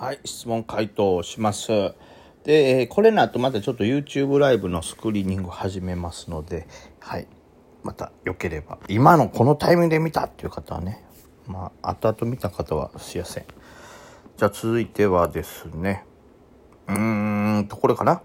はい、質問回答します。で、これの後またちょっと YouTube ライブのスクリーニング始めますので、はい。また良ければ、今のこのタイミングで見たっていう方はね、まあ、後々見た方はすいません。じゃあ続いてはですね、うーんと、これかな？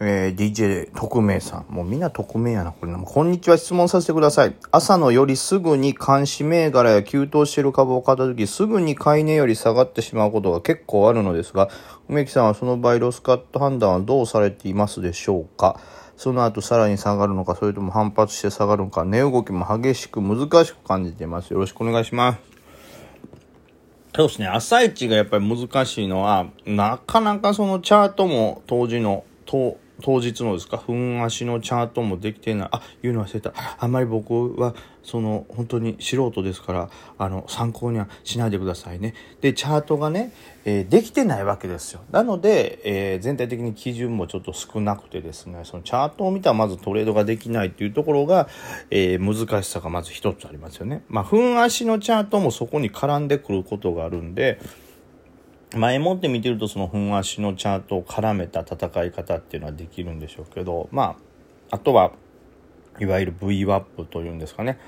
えー、DJ 特命さん。もうみんな特命やな、これな。こんにちは、質問させてください。朝のよりすぐに監視銘柄や急騰している株を買った時、すぐに買い値より下がってしまうことが結構あるのですが、梅木さんはその場合、ロスカット判断はどうされていますでしょうか？その後さらに下がるのか、それとも反発して下がるのか、値動きも激しく難しく感じています。よろしくお願いします。そうですね、朝一がやっぱり難しいのは、なかなかそのチャートも当時の、当当日のですか、分足のチャートもできてない。あ、言うの忘れた。あんまり僕は、その、本当に素人ですから、あの、参考にはしないでくださいね。で、チャートがね、えー、できてないわけですよ。なので、えー、全体的に基準もちょっと少なくてですね、そのチャートを見たらまずトレードができないっていうところが、えー、難しさがまず一つありますよね。まあ、分足のチャートもそこに絡んでくることがあるんで、前もって見てるとその分足のチャートを絡めた戦い方っていうのはできるんでしょうけどまああとはいわゆる VWAP というんですかね、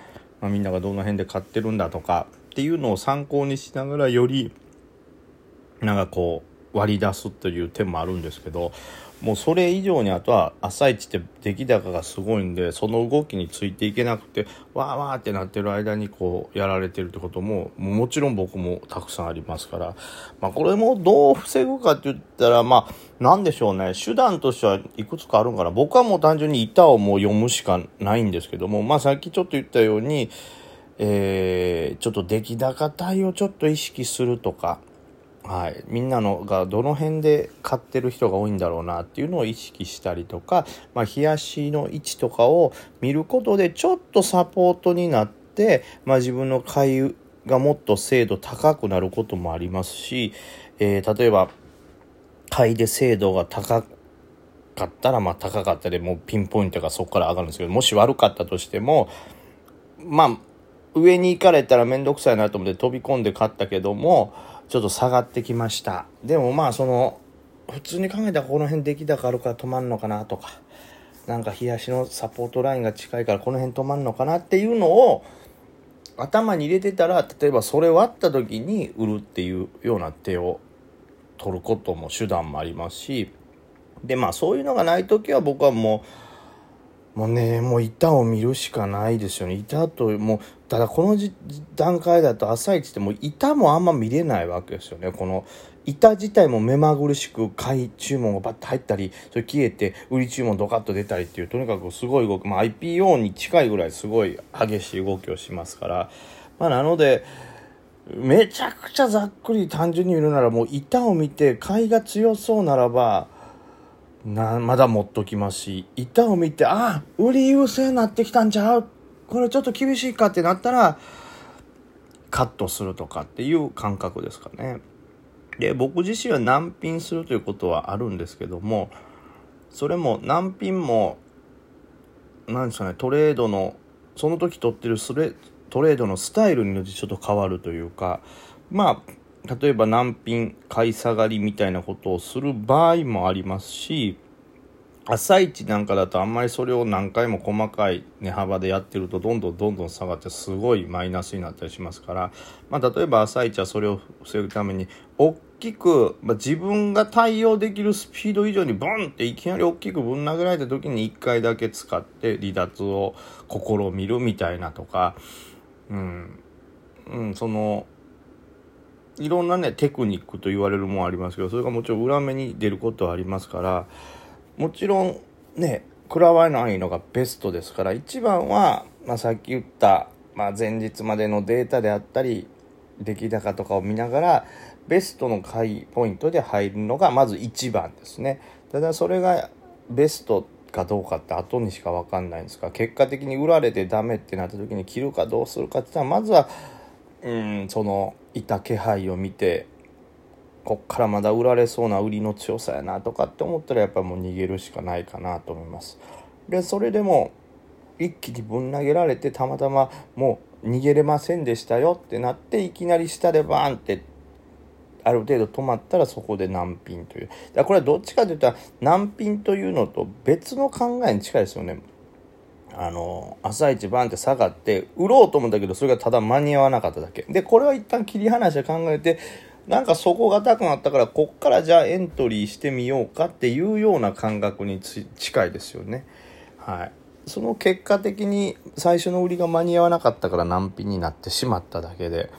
まあ、みんながどの辺で買ってるんだとかっていうのを参考にしながらよりなんかこう割り出すという点もあるんですけどもうそれ以上にあとは朝一って出来高がすごいんでその動きについていけなくてわーわーってなってる間にこうやられてるってことももちろん僕もたくさんありますから、まあ、これもどう防ぐかって言ったらまあなんでしょうね。手段としてはいくつかあるんかな僕はもう単純に板をもう読むしかないんですけどもまあさっきちょっと言ったようにえー、ちょっと出来高帯をちょっと意識するとかはい、みんなのがどの辺で買ってる人が多いんだろうなっていうのを意識したりとか、まあ、冷やしの位置とかを見ることでちょっとサポートになって、まあ、自分の買いがもっと精度高くなることもありますし、えー、例えば買いで精度が高かったらまあ高かったでもうピンポイントがそこから上がるんですけどもし悪かったとしてもまあ上に行かれたら面倒くさいなと思って飛び込んで買ったけどもちょっと下がってきました。でもまあその普通に考えたらこの辺出来高あるから止まんのかなとかなんか冷やしのサポートラインが近いからこの辺止まんのかなっていうのを頭に入れてたら例えばそれ割った時に売るっていうような手を取ることも手段もありますしでまあそういうのがない時は僕はもうもうね、もう板を見るしかないですよね。板と、もう、ただこの段階だと朝一ってもう板もあんま見れないわけですよね。この板自体も目まぐるしく買い注文がバッと入ったり、それ消えて売り注文ドカッと出たりっていう、とにかくすごい動き、まあ IPO に近いぐらいすごい激しい動きをしますから、まあなので、めちゃくちゃざっくり単純に言うならもう板を見て買いが強そうならば、なまだ持っときますし板を見てあ売り優勢になってきたんちゃう？これちょっと厳しいかってなったらカットするとかっていう感覚ですかね。で僕自身は難品するということはあるんですけどもそれも難品も何ですかねトレードのその時取ってるスレトレードのスタイルによってちょっと変わるというかまあ例えば難品買い下がりみたいなことをする場合もありますし朝一なんかだとあんまりそれを何回も細かい値幅でやってるとどんどんどんどん下がってすごいマイナスになったりしますから、まあ、例えば朝一はそれを防ぐために大きく、まあ、自分が対応できるスピード以上にボンっていきなり大きくぶん殴られた時に1回だけ使って離脱を試みるみたいなとか、うん、うん、そのいろんなねテクニックと言われるもんありますけどそれがもちろん裏目に出ることはありますからもちろんね食らわないのがベストですから一番は、まあ、さっき言った、まあ、前日までのデータであったり出来高とかを見ながらベストの買いポイントで入るのがまず一番ですね。ただそれがベストかどうかって後にしか分かんないんですが結果的に売られてダメってなった時に切るかどうするかって言ったらまずはうんそのいた気配を見てこっからまだ売られそうな売りの強さやなとかって思ったらやっぱもう逃げるしかないかなと思います。でそれでも一気にぶん投げられてたまたまもう逃げれませんでしたよってなっていきなり下でバーンってある程度止まったらそこで難品という。だこれはどっちかというと難品というのと別の考えに近いですよね。あの、朝一番って下がって、売ろうと思ったけど、それがただ間に合わなかっただけ。で、これは一旦切り離して考えて、なんかそこが高くなったから、こっからじゃあエントリーしてみようかっていうような感覚に近いですよね。はい。その結果的に最初の売りが間に合わなかったから難品になってしまっただけで、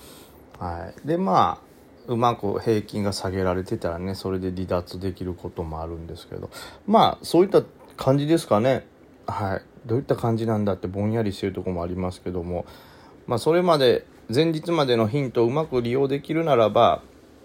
はい。で、まあ、うまく平均が下げられてたらね、それで離脱できることもあるんですけど、まあ、そういった感じですかね。はい。どういった感じなんだってぼんやりしてるとこもありますけども、まあ、それまで前日までのヒントをうまく利用できるならば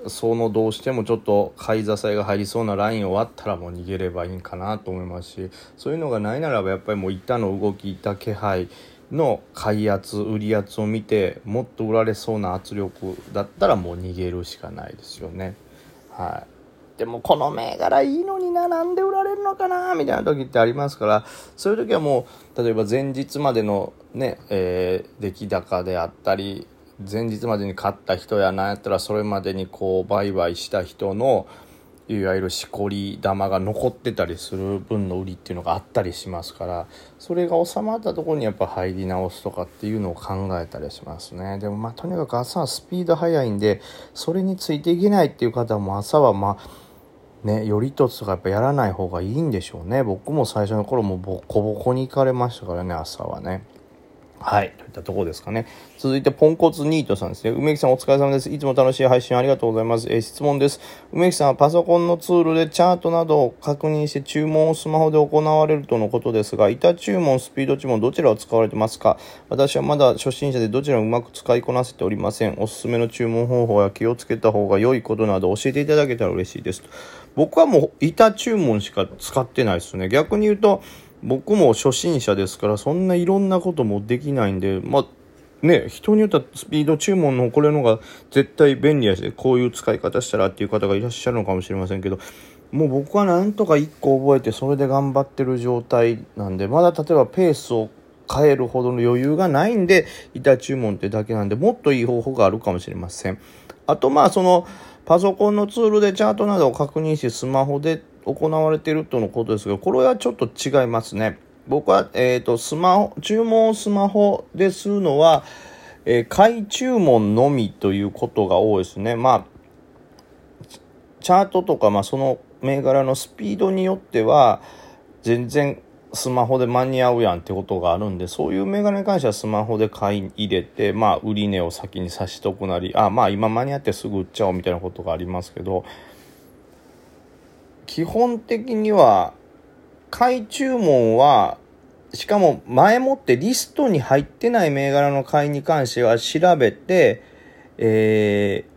そのどうしてもちょっと買い支えが入りそうなラインを割ったらもう逃げればいいんかなと思いますしそういうのがないならばやっぱりもう板の動き板気配の買い圧売り圧を見てもっと売られそうな圧力だったらもう逃げるしかないですよね。はいでもこの銘柄いいのにな、なんで売られるのかな、みたいな時ってありますから、そういう時はもう、例えば前日までのね、えー、出来高であったり、前日までに買った人やなんやったらそれまでにこう売買した人の、いわゆるしこり玉が残ってたりする分の売りっていうのがあったりしますからそれが収まったところにやっぱ入り直すとかっていうのを考えたりしますね。でもまあとにかく朝はスピード速いんでそれについていけないっていう方も朝はまあね、よりとつとかやっぱやらない方がいいんでしょうね。僕も最初の頃もボコボコに行かれましたからね、朝はね。はい。といったところですかね。続いて、ポンコツニートさんですね。梅木さんお疲れ様です。いつも楽しい配信ありがとうございます。えー、質問です。梅木さんはパソコンのツールでチャートなどを確認して注文をスマホで行われるとのことですが、板注文、スピード注文、どちらを使われてますか？私はまだ初心者でどちらもうまく使いこなせておりません。おすすめの注文方法や気をつけた方が良いことなど教えていただけたら嬉しいです。僕はもう板注文しか使ってないですね。逆に言うと、僕も初心者ですからそんないろんなこともできないんでまあね人によってはスピード注文のこれのが絶対便利やしこういう使い方したらっていう方がいらっしゃるのかもしれませんけどもう僕はなんとか1個覚えてそれで頑張ってる状態なんでまだ例えばペースを変えるほどの余裕がないんで板注文ってだけなんでもっといい方法があるかもしれません。あとまあそのパソコンのツールでチャートなどを確認してスマホで行われているとのことですが、これはちょっと違いますね。僕は、えっ、ー、と、スマホ、注文をスマホでするのは、えー、買い注文のみということが多いですね。まあ、チャートとか、まあ、その銘柄のスピードによっては、全然スマホで間に合うやんってことがあるんで、そういう銘柄に関してはスマホで買い入れて、まあ、売り値を先に差しとくなり、あ、まあ、今間に合ってすぐ売っちゃおうみたいなことがありますけど、基本的には、買い注文は、しかも前もってリストに入ってない銘柄の買いに関しては調べて、えー、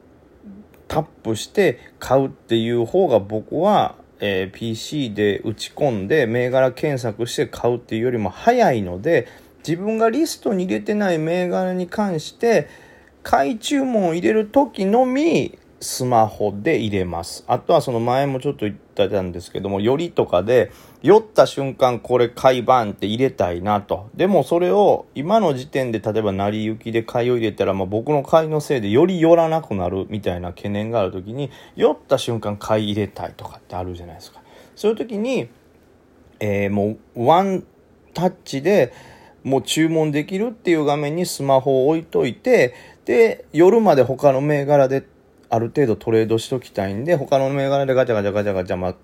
タップして買うっていう方が僕は、えー、PC で打ち込んで銘柄検索して買うっていうよりも早いので、自分がリストに入れてない銘柄に関して、買い注文を入れる時のみ、スマホで入れます。あとはその前もちょっと言ってたんですけども、よりとかで、酔った瞬間これ買いバンって入れたいなと。でもそれを今の時点で例えば成り行きで買いを入れたら、まあ、僕の買いのせいでより寄らなくなるみたいな懸念がある時に、酔った瞬間買い入れたいとかってあるじゃないですか。そういう時に、えー、もうワンタッチでもう注文できるっていう画面にスマホを置いといて、で、夜まで他の銘柄である程度トレードしときたいんで、他の銘柄でガチャガチャガチャガチャ、まあ、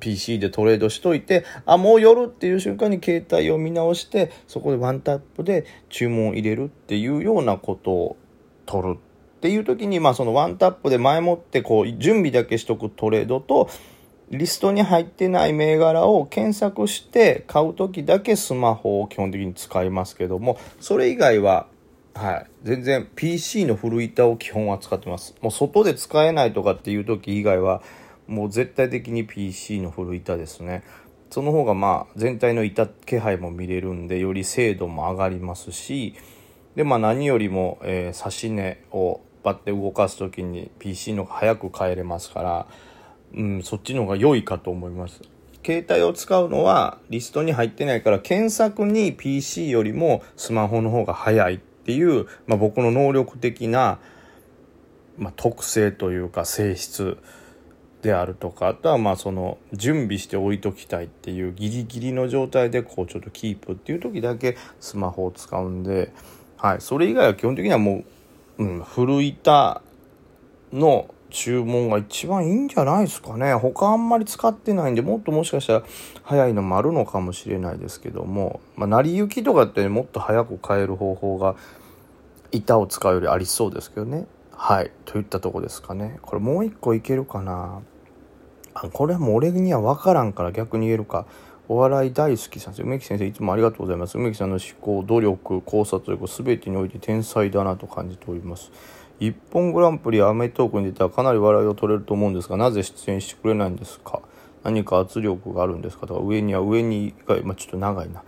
PC でトレードしといて、あ、もう夜っていう瞬間に携帯を見直して、そこでワンタップで注文を入れるっていうようなことを取るっていう時に、まあそのワンタップで前もってこう準備だけしとくトレードと、リストに入ってない銘柄を検索して買う時だけスマホを基本的に使いますけども、それ以外ははい。全然 PC の古板を基本は使ってます。もう外で使えないとかっていう時以外は、もう絶対的に PC の古板ですね。その方がまあ全体の板気配も見れるんで、より精度も上がりますし、でまあ何よりも、えー、指し値をバッて動かす時に PC の方が早く変えれますから、うん、そっちの方が良いかと思います。携帯を使うのはリストに入ってないから検索に PC よりもスマホの方が早いっていう、まあ、僕の能力的なまあ、特性というか性質であるとかあとはまあその準備して置いときたいっていうギリギリの状態でこうちょっとキープっていう時だけスマホを使うんで、はい、それ以外は基本的にはもう、うん、古板の注文が一番いいんじゃないですかね。他あんまり使ってないんでもっともしかしたら早いのもあるのかもしれないですけども、まあ、成り行きとかって、ね、もっと早く変える方法が板を使うよりありそうですけどね。はい。といったとこですかね。これもう一個いけるかな。あこれはもう俺には分からんから逆に言えるか。お笑い大好きさんです梅木先生いつもありがとうございます。梅木さんの思考努力考察力全てにおいて天才だなと感じております。一本グランプリアメトークに出たらかなり笑いを取れると思うんですがなぜ出演してくれないんですか？何か圧力があるんですか？とか上には上にが、まあ、ちょっと長いな。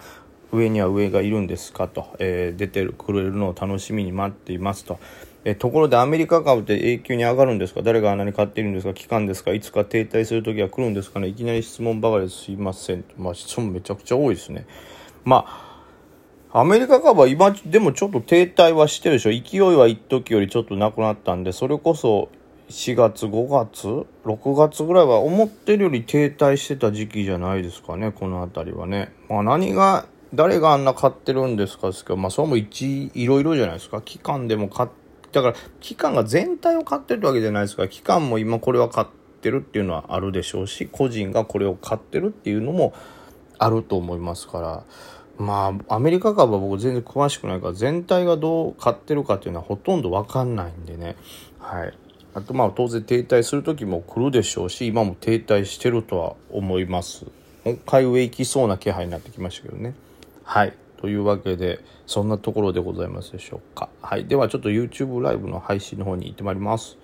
上には上がいるんですかと、えー、出てくれるのを楽しみに待っていますとえところでアメリカ株って永久に上がるんですか？誰があんなに買っているんですか？期間ですか？いつか停滞する時は来るんですかね？いきなり質問ばかりですいません。まあ質問めちゃくちゃ多いですね。まあ、アメリカ株は今でもちょっと停滞はしてるでしょ。勢いは一時よりちょっとなくなったんで、それこそ4月、5月、6月ぐらいは思ってるより停滞してた時期じゃないですかね、この辺りはね。まあ何が、誰があんな買ってるんですか？ですけど、まあそれも一、いろいろじゃないですか。期間でも買っだから、期間が全体を買ってるってわけじゃないですから、期間も今これは買ってるっていうのはあるでしょうし、個人がこれを買ってるっていうのもあると思いますから、まあ、アメリカ株は僕全然詳しくないから、全体がどう買ってるかっていうのはほとんどわかんないんでね。はい。あとまあ当然停滞する時も来るでしょうし、今も停滞してるとは思います。もう一回上行きそうな気配になってきましたけどね。はい。というわけで、そんなところでございますでしょうか。はい。ではちょっと YouTube ライブの配信の方に行ってまいります。